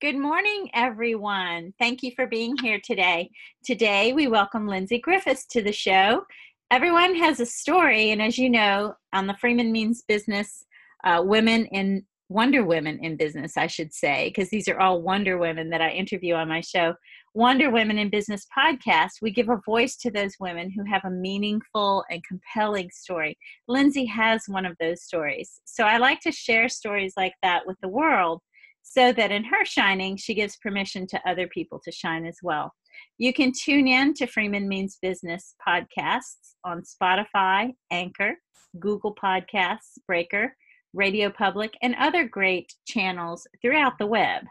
Good morning, everyone. Thank you for being here today. Today, we welcome Lindsay Griffiths to the show. Everyone has a story, and as you know, on the Freeman Means Business, uh, women in Wonder Women in Business, I should say, because these are all Wonder Women that I interview on my show. Wonder Women in Business podcast, we give a voice to those women who have a meaningful and compelling story. Lindsay has one of those stories. So I like to share stories like that with the world so that in her shining, she gives permission to other people to shine as well. You can tune in to Freeman Means Business podcasts on Spotify, Anchor, Google Podcasts, Breaker, Radio Public, and other great channels throughout the web.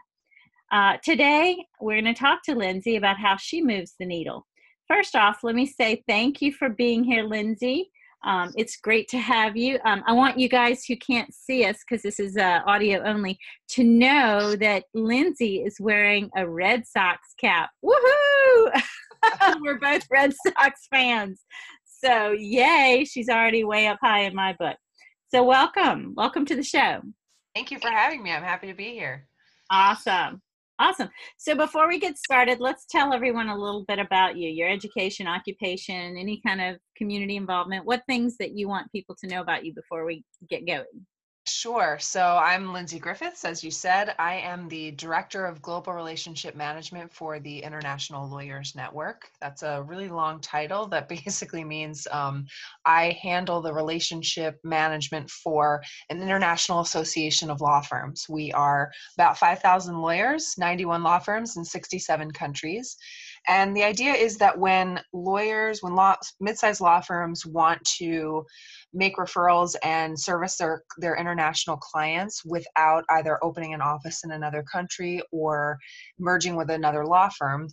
Uh, today, we're going to talk to Lindsay about how she moves the needle. First off, let me say thank you for being here, Lindsay. Um, it's great to have you. Um, I want you guys who can't see us because this is uh, audio only to know that Lindsay is wearing a Red Sox cap. Woohoo! We're both Red Sox fans. So, yay, she's already way up high in my book. So, welcome. Welcome to the show. Thank you for having me. I'm happy to be here. Awesome. Awesome. So before we get started, let's tell everyone a little bit about you, your education, occupation, any kind of community involvement, what things that you want people to know about you before we get going. Sure. So I'm Lindsay Griffiths. As you said, I am the Director of Global Relationship Management for the International Lawyers Network. That's a really long title that basically means um, I handle the relationship management for an international association of law firms. We are about 5,000 lawyers, 91 law firms in 67 countries. And the idea is that when lawyers, when law, mid-sized law firms want to make referrals and service their, their international clients without either opening an office in another country or merging with another law firm,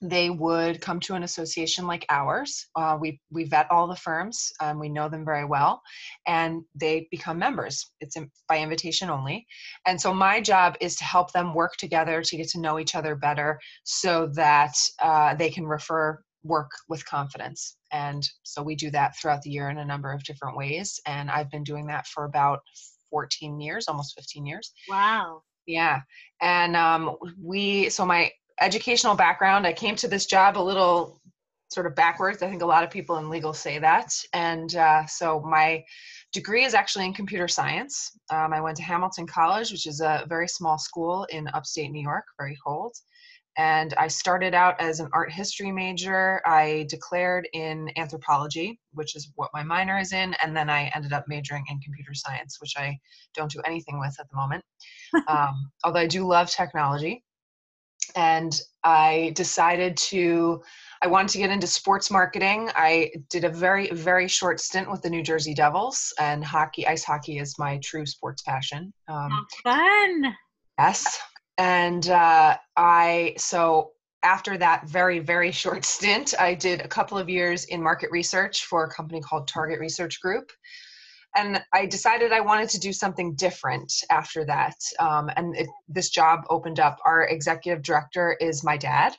they would come to an association like ours. Uh, we we vet all the firms, um, we know them very well, and they become members. It's in, by invitation only, and so my job is to help them work together to get to know each other better, so that uh, they can refer work with confidence. And so we do that throughout the year in a number of different ways. And I've been doing that for about 14 years, almost 15 years. Wow. Yeah. And um, we, so my educational background, I came to this job a little sort of backwards. I think a lot of people in legal say that. And uh, so my degree is actually in computer science. Um, I went to Hamilton College, which is a very small school in upstate New York, very cold and I started out as an art history major. I declared in anthropology, which is what my minor is in, and then I ended up majoring in computer science, which I don't do anything with at the moment. um, although I do love technology. And I decided to, I wanted to get into sports marketing. I did a very, very short stint with the New Jersey Devils, and hockey, ice hockey is my true sports passion. Um, fun. Yes and uh, I so after that very very short stint, I did a couple of years in market research for a company called Target Research Group, and I decided I wanted to do something different after that. Um, and it, this job opened up. Our executive director is my dad,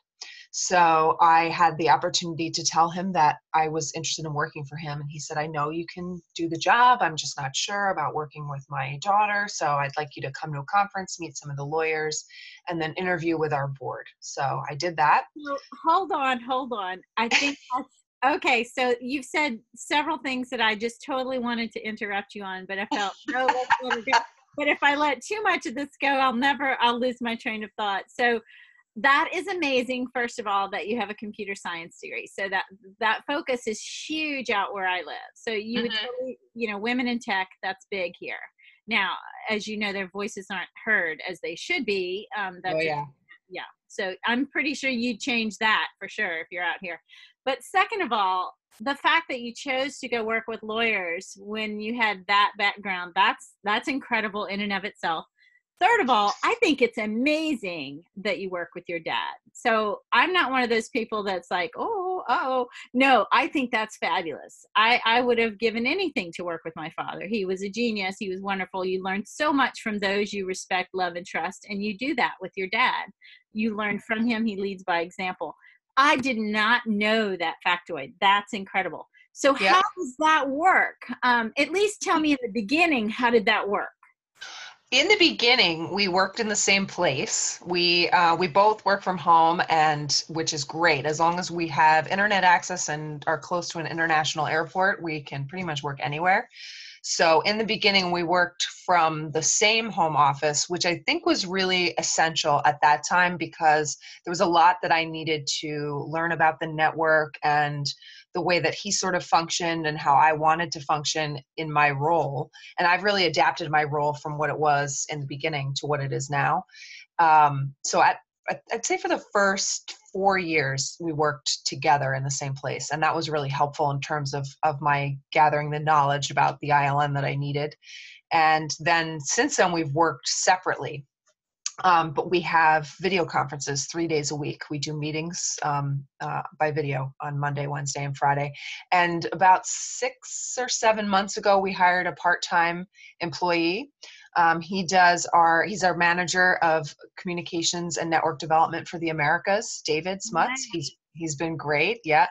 so I had the opportunity to tell him that I was interested in working for him. And he said, I know you can do the job. I'm just not sure about working with my daughter. So I'd like you to come to a conference, meet some of the lawyers, and then interview with our board. So I did that. Well, hold on, hold on. I think that's okay. So you've said several things that I just totally wanted to interrupt you on, but I felt, no, let's let it go. But if I let too much of this go, I'll never, I'll lose my train of thought. So that is amazing first of all that you have a computer science degree so that that focus is huge out where i live so you mm-hmm. would totally, you know women in tech that's big here now as you know their voices aren't heard as they should be um that's oh, yeah yeah so i'm pretty sure you'd change that for sure if you're out here but second of all the fact that you chose to go work with lawyers when you had that background that's that's incredible in and of itself Third of all, I think it's amazing that you work with your dad. So I'm not one of those people that's like, oh, oh, no, I think that's fabulous. I, I would have given anything to work with my father. He was a genius. He was wonderful. You learn so much from those you respect, love, and trust. And you do that with your dad. You learn from him. He leads by example. I did not know that factoid. That's incredible. So, yeah. how does that work? Um, at least tell me in the beginning, how did that work? in the beginning, we worked in the same place. We uh, we both work from home, and which is great. As long as we have internet access and are close to an international airport, we can pretty much work anywhere. So in the beginning, we worked from the same home office, which I think was really essential at that time because there was a lot that I needed to learn about the network and the way that he sort of functioned and how I wanted to function in my role. And I've really adapted my role from what it was in the beginning to what it is now. Um, so at, I'd say for the first four years, we worked together in the same place. And that was really helpful in terms of, of my gathering the knowledge about the ILN that I needed. And then since then, we've worked separately um, but we have video conferences three days a week. We do meetings um, uh, by video on Monday, Wednesday, and Friday. And about six or seven months ago, we hired a part-time employee. Um, he does our he's our manager of communications and network development for the Americas. David Smuts. He's he's been great. Yeah.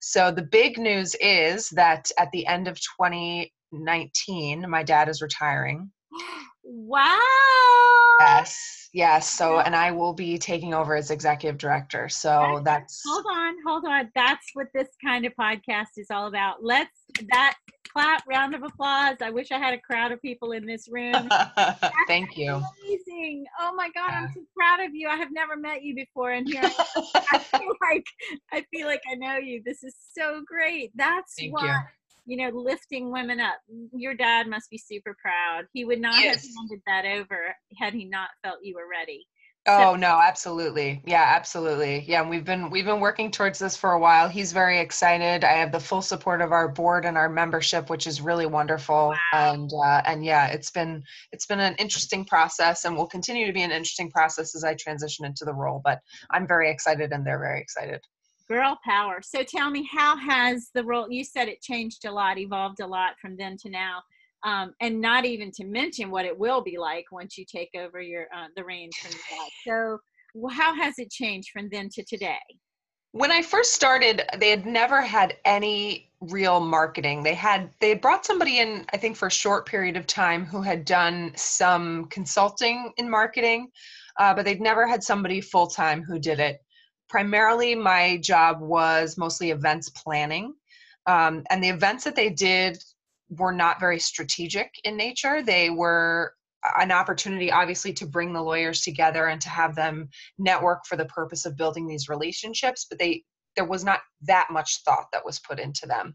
So the big news is that at the end of 2019, my dad is retiring. Wow. Yes, yes. So, and I will be taking over as executive director. So that's. Hold on, hold on. That's what this kind of podcast is all about. Let's that clap, round of applause. I wish I had a crowd of people in this room. Thank you. Amazing. Oh my God, yeah. I'm so proud of you. I have never met you before, and here I feel like I feel like I know you. This is so great. That's Thank what. You you know, lifting women up. Your dad must be super proud. He would not yes. have handed that over had he not felt you were ready. Oh so- no, absolutely. Yeah, absolutely. Yeah, we've been we've been working towards this for a while. He's very excited. I have the full support of our board and our membership, which is really wonderful. Wow. And uh, and yeah, it's been it's been an interesting process, and will continue to be an interesting process as I transition into the role. But I'm very excited, and they're very excited girl power so tell me how has the role you said it changed a lot evolved a lot from then to now um, and not even to mention what it will be like once you take over your uh, the reins from so how has it changed from then to today? When i first started they had never had any real marketing. They had they had brought somebody in i think for a short period of time who had done some consulting in marketing uh, but they'd never had somebody full time who did it. Primarily my job was mostly events planning um, and the events that they did were not very strategic in nature. They were an opportunity obviously to bring the lawyers together and to have them network for the purpose of building these relationships but they there was not that much thought that was put into them.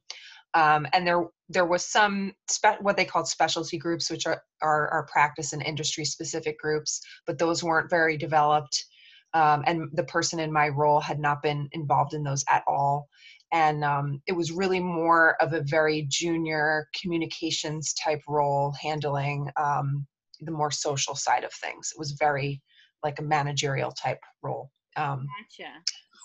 Um, and there there was some spe- what they called specialty groups which are, are, are practice and industry specific groups but those weren't very developed um, and the person in my role had not been involved in those at all and um, it was really more of a very junior communications type role handling um, the more social side of things it was very like a managerial type role um, gotcha.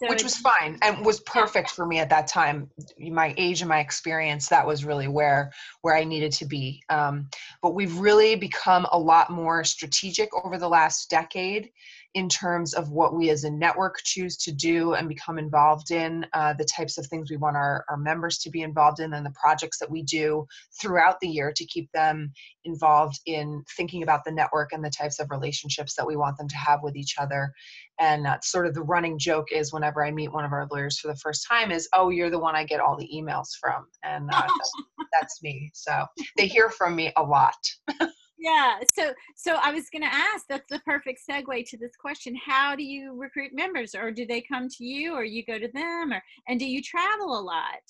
so which was fine and was perfect for me at that time my age and my experience that was really where where i needed to be um, but we've really become a lot more strategic over the last decade in terms of what we as a network choose to do and become involved in, uh, the types of things we want our, our members to be involved in, and the projects that we do throughout the year to keep them involved in thinking about the network and the types of relationships that we want them to have with each other. And uh, sort of the running joke is whenever I meet one of our lawyers for the first time is, oh, you're the one I get all the emails from. And uh, that's, that's me. So they hear from me a lot. yeah so so i was going to ask that's the perfect segue to this question how do you recruit members or do they come to you or you go to them or and do you travel a lot?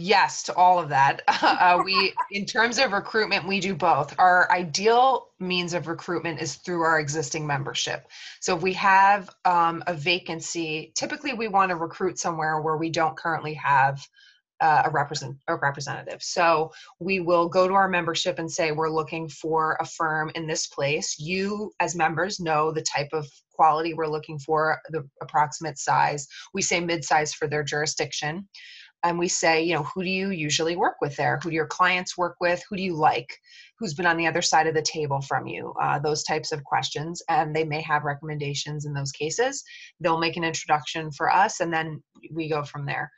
Yes to all of that. Uh, we in terms of recruitment we do both. Our ideal means of recruitment is through our existing membership. So if we have um, a vacancy typically we want to recruit somewhere where we don't currently have uh, a represent a representative. So we will go to our membership and say we're looking for a firm in this place. You as members know the type of quality we're looking for, the approximate size. We say mid-size for their jurisdiction. And we say, you know, who do you usually work with there? Who do your clients work with? Who do you like? Who's been on the other side of the table from you? Uh, those types of questions. And they may have recommendations in those cases. They'll make an introduction for us, and then we go from there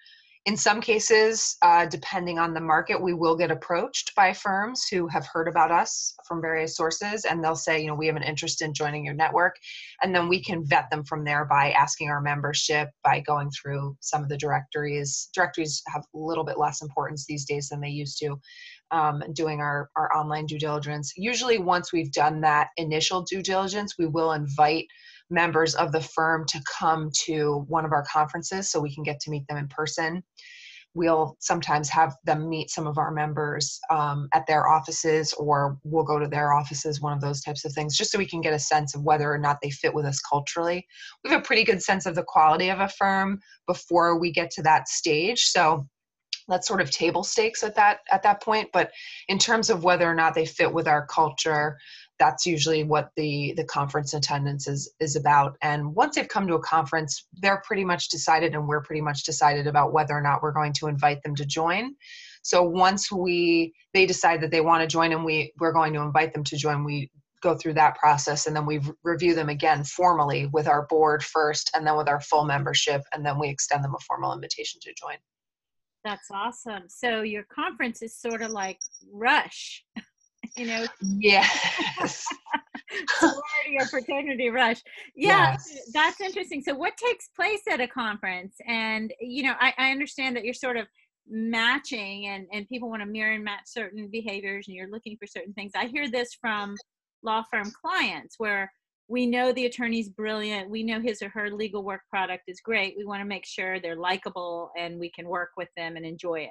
in some cases, uh, depending on the market, we will get approached by firms who have heard about us from various sources, and they'll say, you know, we have an interest in joining your network. And then we can vet them from there by asking our membership, by going through some of the directories. Directories have a little bit less importance these days than they used to. Um, doing our, our online due diligence. Usually, once we've done that initial due diligence, we will invite members of the firm to come to one of our conferences so we can get to meet them in person. We'll sometimes have them meet some of our members um, at their offices, or we'll go to their offices, one of those types of things, just so we can get a sense of whether or not they fit with us culturally. We have a pretty good sense of the quality of a firm before we get to that stage. So that's sort of table stakes at that at that point but in terms of whether or not they fit with our culture that's usually what the the conference attendance is is about. And once they've come to a conference they're pretty much decided and we're pretty much decided about whether or not we're going to invite them to join. So once we they decide that they want to join and we we're going to invite them to join we go through that process and then we review them again formally with our board first and then with our full membership and then we extend them a formal invitation to join. That's awesome. So your conference is sort of like rush you know yes. sorority or fraternity rush. Yeah yes. that's interesting. So what takes place at a conference? And you know I, I understand that you're sort of matching and and people want to mirror and match certain behaviors and you're looking for certain things. I hear this from law firm clients where we know the attorney's brilliant we know his or her legal work product is great we want to make sure they're likable and we can work with them and enjoy it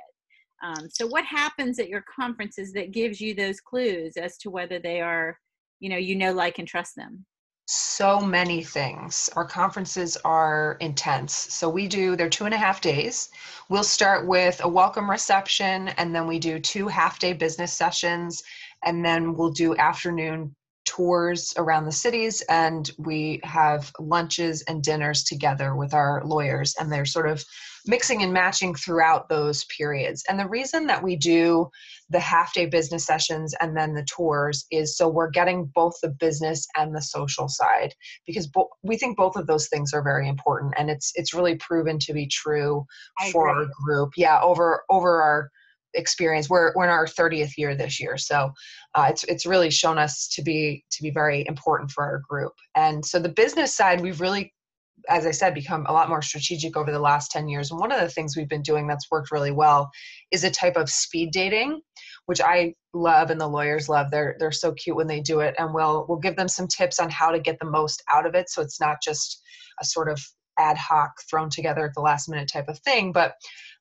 um, so what happens at your conferences that gives you those clues as to whether they are, you know, you know, like and trust them? So many things. Our conferences are intense. So we do, they're two and a half days. We'll start with a welcome reception, and then we do two half day business sessions, and then we'll do afternoon tours around the cities and we have lunches and dinners together with our lawyers and they're sort of mixing and matching throughout those periods and the reason that we do the half day business sessions and then the tours is so we're getting both the business and the social side because bo- we think both of those things are very important and it's it's really proven to be true I for agree. our group yeah over over our experience. We're we're in our 30th year this year, so uh, it's it's really shown us to be to be very important for our group. And so the business side, we've really, as I said, become a lot more strategic over the last 10 years. And one of the things we've been doing that's worked really well is a type of speed dating, which I love and the lawyers love. They're they're so cute when they do it, and we'll we'll give them some tips on how to get the most out of it. So it's not just a sort of ad hoc thrown together at the last minute type of thing but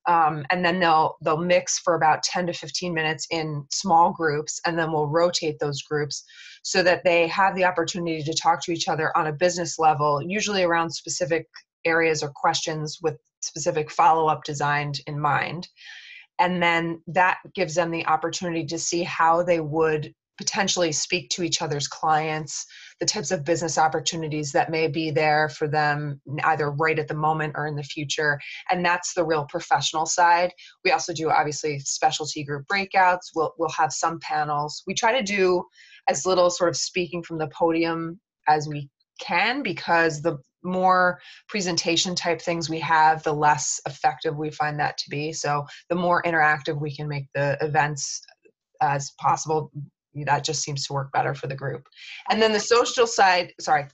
um, and then they'll they'll mix for about 10 to 15 minutes in small groups and then we'll rotate those groups so that they have the opportunity to talk to each other on a business level usually around specific areas or questions with specific follow-up designed in mind. And then that gives them the opportunity to see how they would potentially speak to each other's clients, the types of business opportunities that may be there for them either right at the moment or in the future. And that's the real professional side. We also do obviously specialty group breakouts. We'll we'll have some panels. We try to do as little sort of speaking from the podium as we can because the more presentation type things we have, the less effective we find that to be. So the more interactive we can make the events as possible, that just seems to work better for the group. And then the social side, sorry.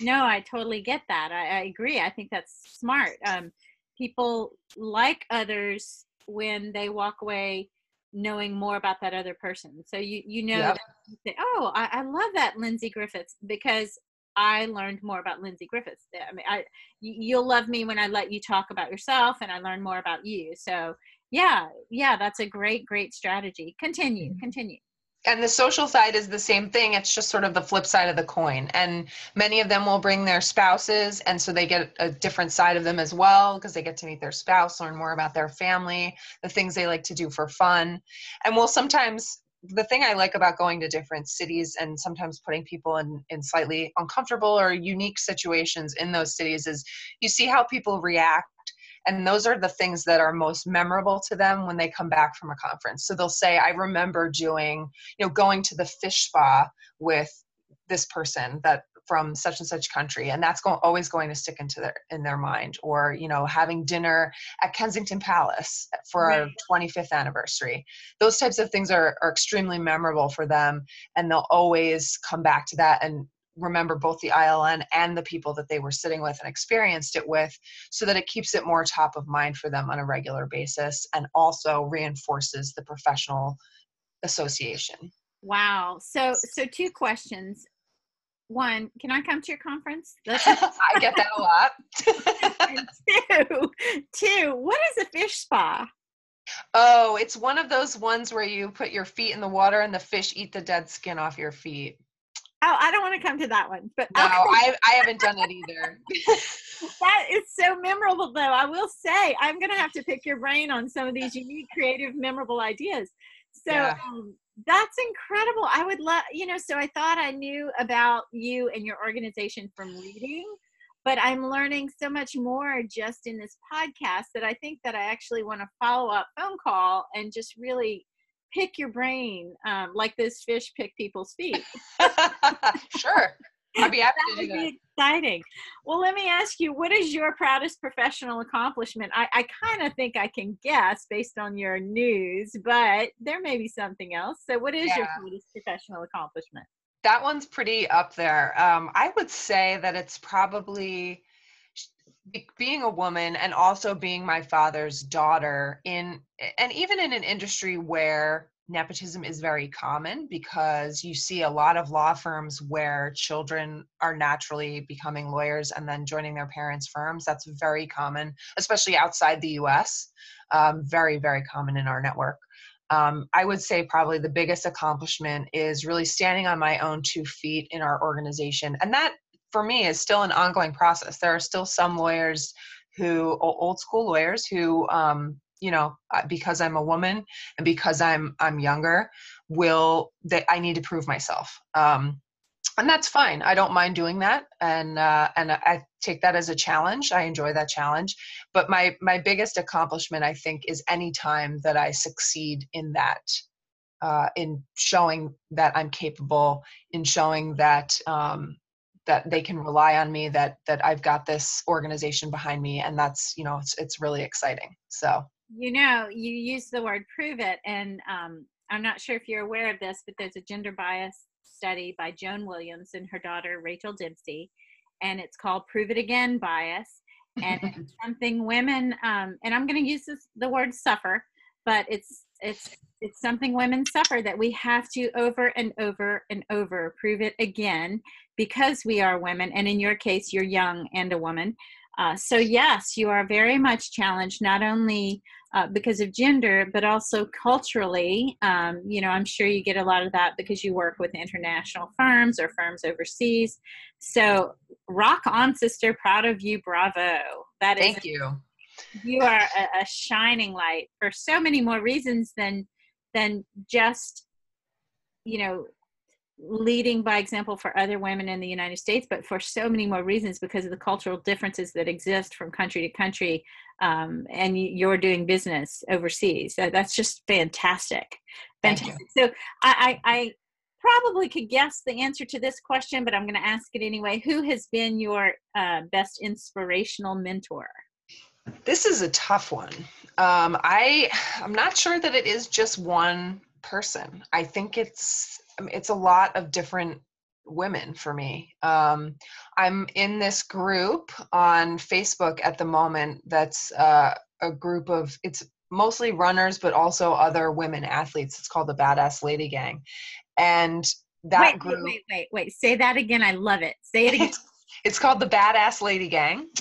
No, I totally get that. I, I agree. I think that's smart. Um, people like others when they walk away knowing more about that other person. So you you know yep. you say, oh, I, I love that Lindsay Griffiths because I learned more about Lindsay Griffiths. I mean, I you'll love me when I let you talk about yourself and I learn more about you. So yeah, yeah, that's a great great strategy. Continue, mm-hmm. continue and the social side is the same thing. It's just sort of the flip side of the coin. And many of them will bring their spouses and so they get a different side of them as well because they get to meet their spouse learn more about their family the things they like to do for fun. And we'll sometimes the thing I like about going to different cities and sometimes putting people in, in slightly uncomfortable or unique situations in those cities is you see how people react and those are the things that are most memorable to them when they come back from a conference. So they'll say i remember doing you know going to the fish spa with this person that from such and such country and that's going, always going to stick into their in their mind. Or you know having dinner at kensington palace for right. our 25th anniversary. Those types of things are, are extremely memorable for them and they'll always come back to that. And remember both the iln and the people that they were sitting with and experienced it with so that it keeps it more top of mind for them on a regular basis and also reinforces the professional association Wow. So so two questions. One, can I come to your conference? I get that a lot. two, two, what is a fish spa? Oh, it's one of those ones where you put your feet in the water and the fish eat the dead skin off your feet. Oh, I don't want to come to that one, but no, I, I haven't done it either. that is so memorable, though. I will say, I'm going to have to pick your brain on some of these unique, creative, memorable ideas. So, yeah. um, that's incredible. I would love, you know, so I thought I knew about you and your organization from reading, but I'm learning so much more just in this podcast that I think that I actually want to follow up phone call and just really pick your brain um, like this fish pick people's feet. sure. I'd be happy that to do that. Be exciting. Well, let me ask you, what is your proudest professional accomplishment? I, I kind of think I can guess based on your news, but there may be something else. So, what is yeah. your proudest professional accomplishment? That one's pretty up there. Um, I would say that it's probably being a woman and also being my father's daughter in and even in an industry where nepotism is very common because you see a lot of law firms where children are naturally becoming lawyers and then joining their parents' firms. That's very common, especially outside the US. Um, very, very common in our network. Um, I would say probably the biggest accomplishment is really standing on my own two feet in our organization. And that, for me, is still an ongoing process. There are still some lawyers who, old school lawyers, who um, you know because i'm a woman and because i'm i'm younger will that i need to prove myself um and that's fine. I don't mind doing that and uh and i take that as a challenge. I enjoy that challenge. But my my biggest accomplishment i think is any time that i succeed in that uh in showing that i'm capable in showing that um that they can rely on me that that i've got this organization behind me and that's you know it's it's really exciting so you know, you use the word prove it, and um, I'm not sure if you're aware of this, but there's a gender bias study by Joan Williams and her daughter Rachel Dempsey, and it's called Prove It Again Bias. And it's something women, um, and I'm going to use this, the word suffer, but it's it's it's something women suffer that we have to over and over and over prove it again because we are women and in your case you're young and a woman uh, so yes, you are very much challenged, not only uh, because of gender, but also culturally. Um, you know, I'm sure you get a lot of that because you work with international firms or firms overseas. So rock on, sister. Proud of you. Bravo. That Thank is, you. You are a, a shining light for so many more reasons than than just you know leading by example for other women in the United States, but for so many more reasons because of the cultural differences that exist from country to country. Um, and you're doing business overseas. that's just fantastic. Fantastic. So I, I, I probably could guess the answer to this question, but I'm going to ask it anyway. Who has been your uh, best inspirational mentor? This is a tough one. Um, I I'm not sure that it is just one person. I think it's it's a lot of different women for me. Um, I'm in this group on Facebook at the moment that's uh, a group of, it's mostly runners, but also other women athletes. It's called the Badass Lady Gang. And that wait, group. Wait, wait, wait, wait. Say that again. I love it. Say it again. It's called the Badass Lady Gang.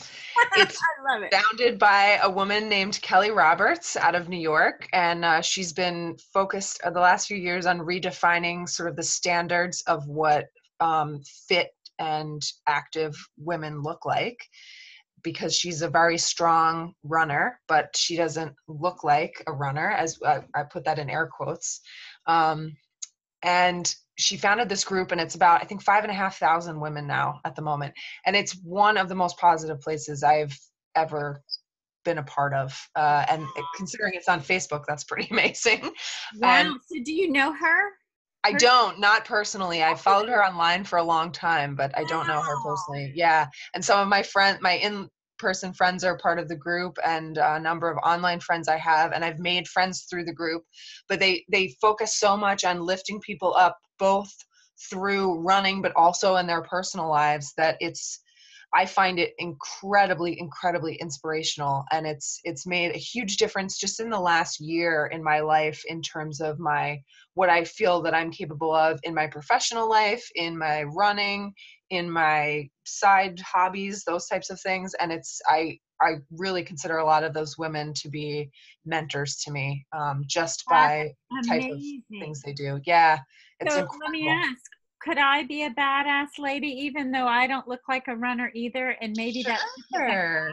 It's I love it. founded by a woman named Kelly Roberts out of New York, and uh, she's been focused uh, the last few years on redefining sort of the standards of what um, fit and active women look like. Because she's a very strong runner, but she doesn't look like a runner, as I, I put that in air quotes. Um, and she founded this group and it's about i think five and a half thousand women now at the moment. And it's one of the most positive places i've ever been a part of. Uh, and considering it's on facebook that's pretty amazing. Wow. Um, so do you know her? I don't, not personally. I followed her online for a long time, but I don't know her personally. Yeah. And some of my friends, my in person friends are part of the group and a number of online friends I have and I've made friends through the group, but they they focus so much on lifting people up both through running but also in their personal lives that it's I find it incredibly, incredibly inspirational, and it's it's made a huge difference just in the last year in my life in terms of my what I feel that I'm capable of in my professional life, in my running, in my side hobbies, those types of things, and it's I I really consider a lot of those women to be mentors to me, um, just by type of things they do. Yeah, it's so incredible. let me ask, could I be a badass lady even though I don't look like a runner either? And maybe sure. that's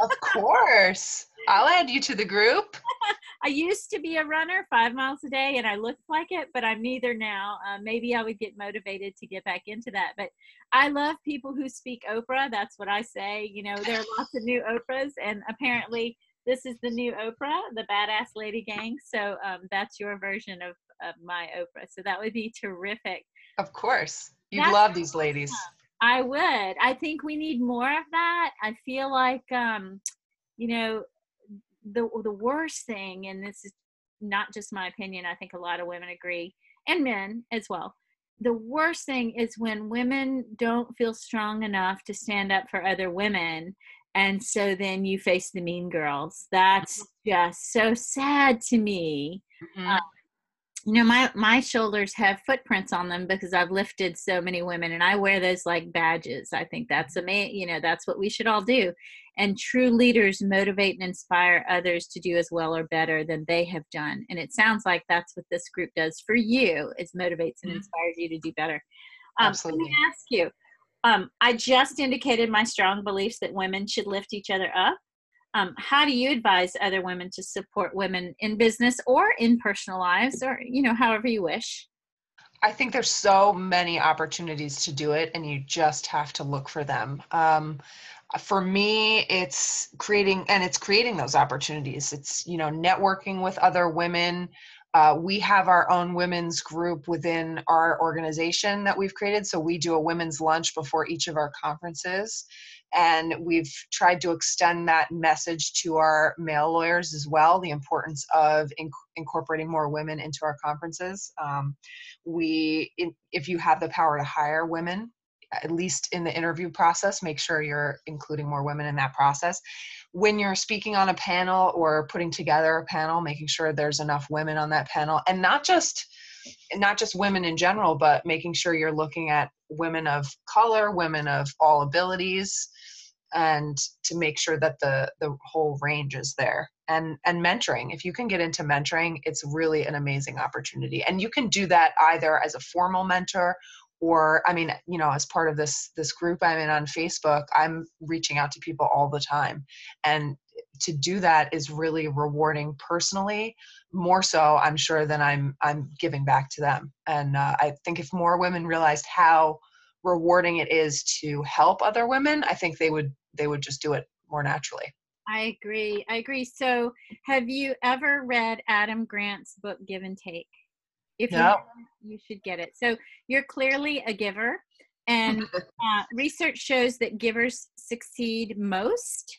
of course. I'll add you to the group. I used to be a runner five miles a day and I looked like it, but I'm neither now. Uh, maybe I would get motivated to get back into that. But I love people who speak Oprah. That's what I say. You know, there are lots of new Oprahs, and apparently, this is the new Oprah, the Badass Lady Gang. So um, that's your version of, of my Oprah. So that would be terrific. Of course. You'd That's love these ladies. I would. I think we need more of that. I feel like um, you know, the the worst thing, and this is not just my opinion, I think a lot of women agree, and men as well. The worst thing is when women don't feel strong enough to stand up for other women. And so then you face the mean girls. That's just so sad to me. Mm-hmm. Um, you know my my shoulders have footprints on them because i've lifted so many women and i wear those like badges. I think that's amazing you know that's what we should all do. And true leaders motivate and inspire others to do as well or better than they have done. And it sounds like that's what this group does for you it motivates and mm-hmm. inspires you to do better. Um, Absolutely. let me ask you um, i just indicated my strong beliefs that women should lift each other up um, how do you advise other women to support women in business or in personal lives or you know however you wish? I think there's so many opportunities to do it and you just have to look for them. Um, for me it's creating and it's creating those opportunities. It's you know networking with other women. Uh, we have our own women's group within our organization that we've created. So we do a women's lunch before each of our conferences and we've tried to extend that message to our male lawyers as well the importance of inc- incorporating more women into our conferences. Um, we in, if you have the power to hire women at least in the interview process make sure you're including more women in that process. When you're speaking on a panel or putting together a panel making sure there's enough women on that panel. And not just not just women in general but making sure you're looking at women of color women of all abilities and to make sure that the the whole range is there. And and mentoring if you can get into mentoring it's really an amazing opportunity. And you can do that either as a formal mentor or i mean you know as part of this this group i'm in on facebook i'm reaching out to people all the time. And to do that is really rewarding personally more so i'm sure than i'm i'm giving back to them. And uh, i think if more women realized how rewarding it is to help other women i think they would they would just do it more naturally. I agree. I agree. So, have you ever read Adam Grant's book Give and Take? If no. you, you should get it. So, you're clearly a giver, and uh, research shows that givers succeed most.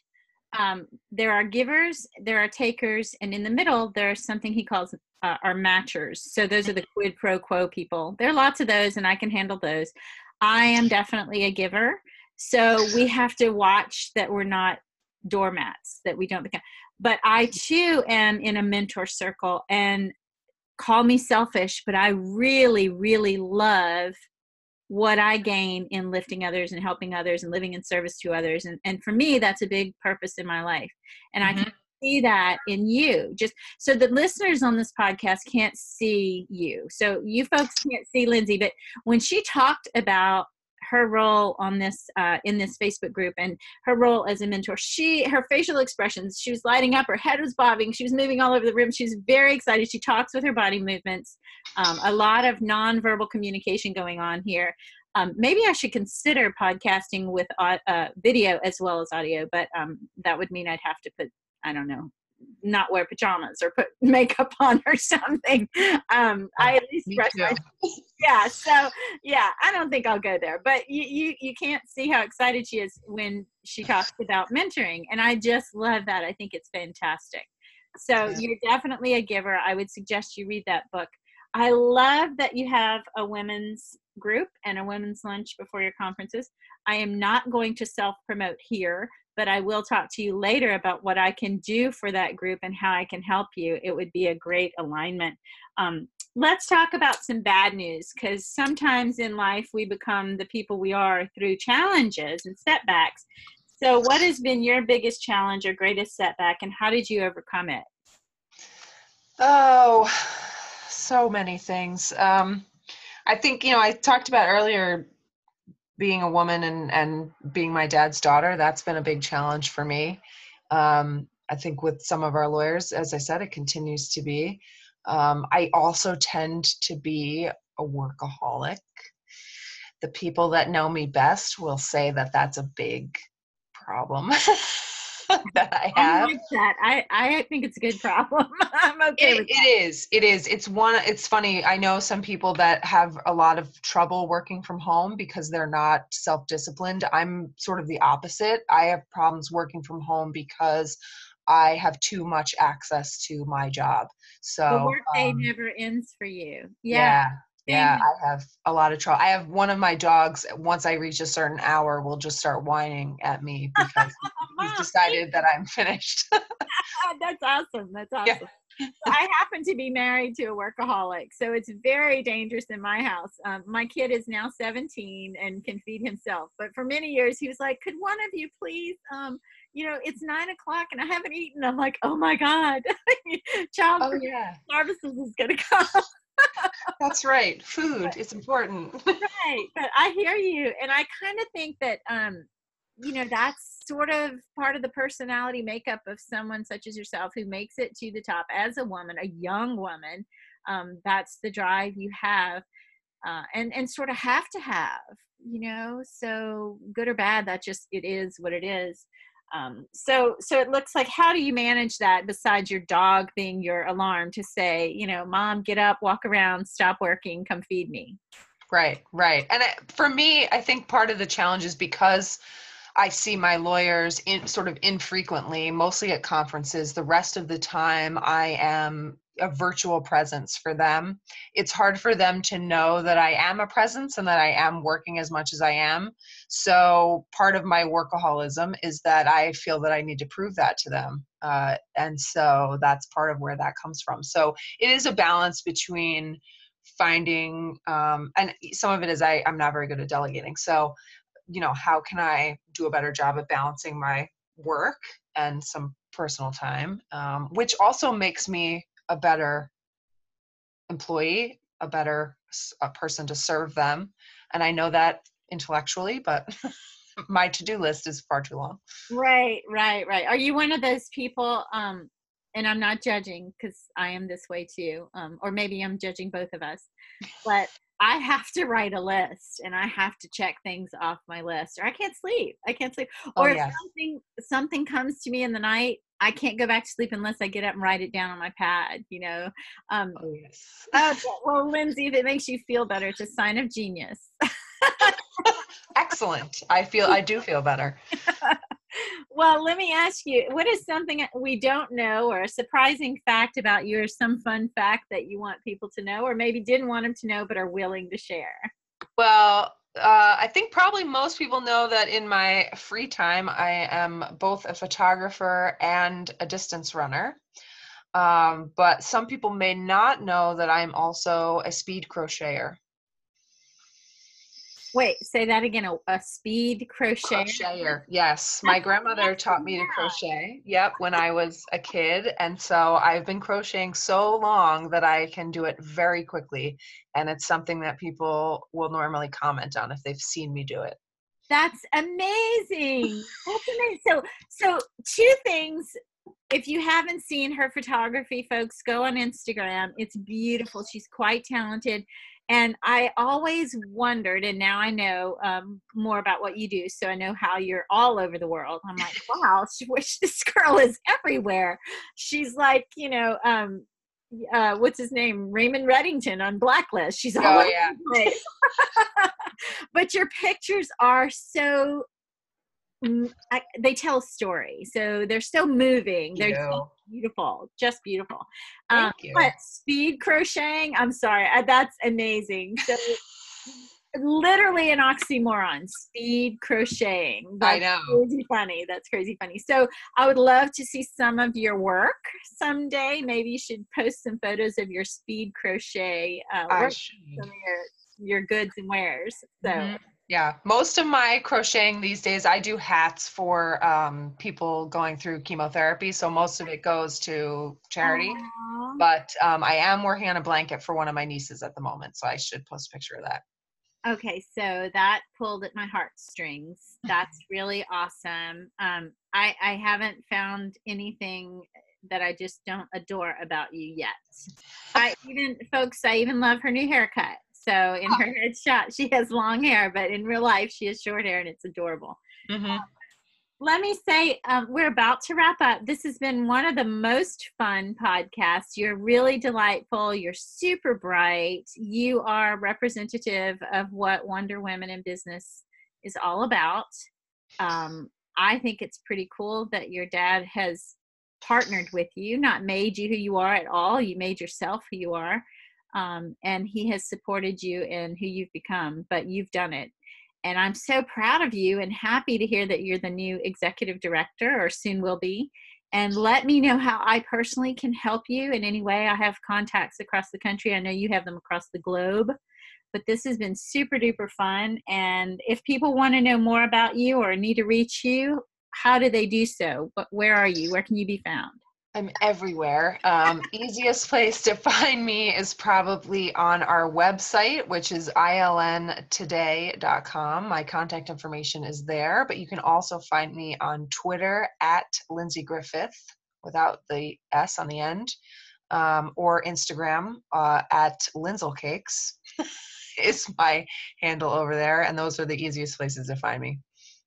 Um, there are givers, there are takers, and in the middle, there's something he calls uh, are matchers. So, those are the quid pro quo people. There are lots of those, and I can handle those. I am definitely a giver. So we have to watch that we're not doormats, that we don't become. But I too am in a mentor circle and call me selfish, but I really, really love what I gain in lifting others and helping others and living in service to others. And, and for me, that's a big purpose in my life. And mm-hmm. I can see that in you just so the listeners on this podcast can't see you so you folks can't see lindsay but when she talked about her role on this uh, in this Facebook group and her role as a mentor. She her facial expressions, she was lighting up, her head was bobbing, she was moving all over the room. She's very excited. She talks with her body movements. Um, a lot of nonverbal communication going on here. Um, maybe I should consider podcasting with uh, video as well as audio, but um, that would mean I'd have to put I don't know not wear pajamas or put makeup on or something. Um, I at least brush my yeah. So yeah, I don't think I'll go there. But you, you you can't see how excited she is when she talks about mentoring, and I just love that. I think it's fantastic. So you're definitely a giver. I would suggest you read that book. I love that you have a women's group and a women's lunch before your conferences. I am not going to self promote here, but I will talk to you later about what I can do for that group and how I can help you. It would be a great alignment. Um, let's talk about some bad news because sometimes in life we become the people we are through challenges and setbacks. So, what has been your biggest challenge or greatest setback, and how did you overcome it? Oh, so many things. Um, I think you know I talked about earlier being a woman and and being my dad's daughter. That's been a big challenge for me. Um, I think with some of our lawyers, as I said, it continues to be. Um, I also tend to be a workaholic. The people that know me best will say that that's a big problem. that I have. I like that. I, I think it's a good problem. I'm okay it, with it is. It is. It's one. It's funny. I know some people that have a lot of trouble working from home because they're not self-disciplined. I'm sort of the opposite. I have problems working from home because I have too much access to my job. So the workday um, never ends for you. Yeah. yeah yeah i have a lot of trouble i have one of my dogs once i reach a certain hour will just start whining at me because he's decided that i'm finished that's awesome that's awesome yeah. I happen to be married to a workaholic, so it's very dangerous in my house. Um, my kid is now 17 and can feed himself, but for many years he was like, "Could one of you please, um, you know, it's nine o'clock and I haven't eaten." I'm like, "Oh my god, child oh, yeah. services is gonna come." That's right. Food is important. right. But I hear you. And I kind of think that, um, you know, that's sort of part of the personality makeup of someone such as yourself who makes it to the top as a woman, a young woman. Um, that's the drive you have. Uh, and and sort of have to have you know so good or bad that just it is what it is um, so so it looks like how do you manage that besides your dog being your alarm to say you know mom get up walk around stop working come feed me right right and for me i think part of the challenge is because I see my lawyers in sort of infrequently, mostly at conferences. The rest of the time, I am a virtual presence for them. It's hard for them to know that I am a presence and that I am working as much as I am. So, part of my workaholism is that I feel that I need to prove that to them. Uh, and so, that's part of where that comes from. So, it is a balance between finding, um, and some of it is I, I'm not very good at delegating. So, you know, how can I do a better job of balancing my work and some personal time, um, which also makes me a better employee, a better a person to serve them. And I know that intellectually, but my to-do list is far too long. Right, right, right. Are you one of those people um and I'm not judging because I am this way too. Um, or maybe I'm judging both of us. But I have to write a list and I have to check things off my list or I can't sleep. I can't sleep. Oh, or oh, if something something comes to me in the night, I can't go back to sleep unless I get up and write it down on my pad, you know. Um, oh, yes. uh, well, Lindsay, if it makes you feel better, it's a sign of genius. Excellent. I feel I do feel better. well, let me ask you what is something we don't know or a surprising fact about you or some fun fact that you want people to know or maybe didn't want them to know but are willing to share? Well, uh, I think probably most people know that in my free time, I am both a photographer and a distance runner. Um, but some people may not know that I'm also a speed crocheter. Wait, say that again. A, a speed crochet. Crocheter. Yes, my grandmother taught me to crochet. Yep, when I was a kid, and so I've been crocheting so long that I can do it very quickly, and it's something that people will normally comment on if they've seen me do it. That's amazing. That's amazing. So, so two things if you haven't seen her photography, folks, go on Instagram. It's beautiful. She's quite talented. And I always wondered, and now I know um, more about what you do. So I know how you're all over the world. I'm like, wow, she wish this girl is everywhere. She's like, you know, um, uh, what's his name? Raymond Reddington on Blacklist. She's all Oh, over yeah. the place. but your pictures are so I, they tell a story so they're so moving. They're so beautiful just beautiful. Um, but speed crocheting i'm sorry that's amazing. So literally an oxymoron speed crocheting. I That's know. crazy funny that's crazy funny. So i would love to see some of your work someday. Maybe you should post some photos of your speed crochet uh, work, some of your, your goods and wares. So Mhm. Yeah, most of my crocheting these days, I do hats for um, people going through chemotherapy. So most of it goes to charity. Aw. But um, I am working on a blanket for one of my nieces at the moment. So I should post a picture of that. Okay, so that pulled at my heartstrings. That's really awesome. Um, I I haven't found anything that I just don't adore about you yet. I even folks, I even love her new haircut. So in her headshot, she has long hair, but in real life, she has short hair, and it's adorable. Mhm. Let me say, um, we're about to wrap up. This has been one of the most fun podcasts. You're really delightful. You're super bright. You are representative of what Wonder Women in Business is all about. Um, I think it's pretty cool that your dad has partnered with you, not made you who you are at all. You made yourself who you are. Um, and he has supported you in who you've become, but you've done it and I'm so proud of you and happy to hear that you're the new executive director or soon will be. And let me know how I personally can help you in any way. I have contacts across the country. I know you have them across the globe. But this has been super duper fun. And if people want to know more about you or need to reach you, how do they do so? Where are you? Where can you be found? I'm everywhere. Um, easiest place to find me is probably on our website, which is ilntoday.com. My contact information is there, but you can also find me on Twitter at Lindsay Griffith without the S on the end, um, or Instagram uh, at Lindsel Cakes is my handle over there, and those are the easiest places to find me.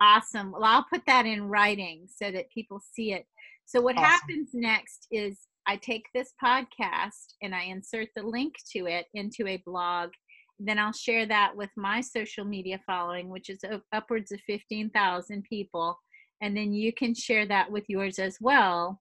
Awesome. Well, I'll put that in writing so that people see it. So, what Awesome. happens next is I take this podcast and I insert the link to it into a blog. Then I'll share that with my social media following, which is upwards of 15,000 people. And then you can share that with yours as well.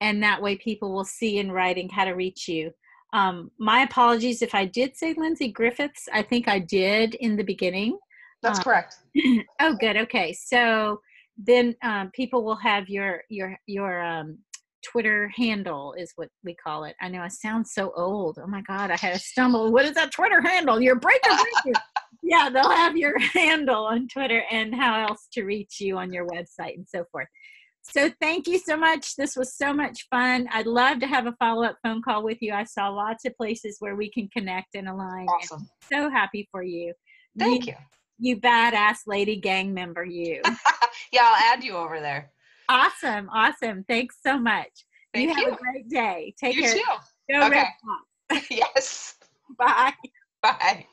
And that way people will see in writing how to reach you. Um, my apologies if I did say Lindsay Griffiths. I think I did in the beginning. That's Uh, correct. oh good okay so then um, people will have your your your um, twitter handle is what we call it. I know i sound so old. Oh my god i had a stumble. What is that twitter handle? Your breaker breaker. Yeah they'll have your handle on twitter and how else to reach you on your website and so forth. So thank you so much. This was so much fun. I'd love to have a follow-up phone call with you. I saw lots of places where we can connect and align. Awesome. so happy for you. Thank you. you badass lady gang member you Yeah, I'll add you over there. awesome awesome thanks so much Thank you have you. a great day take care. You care too. Go Red Okay. Sox. yes. bye Bye.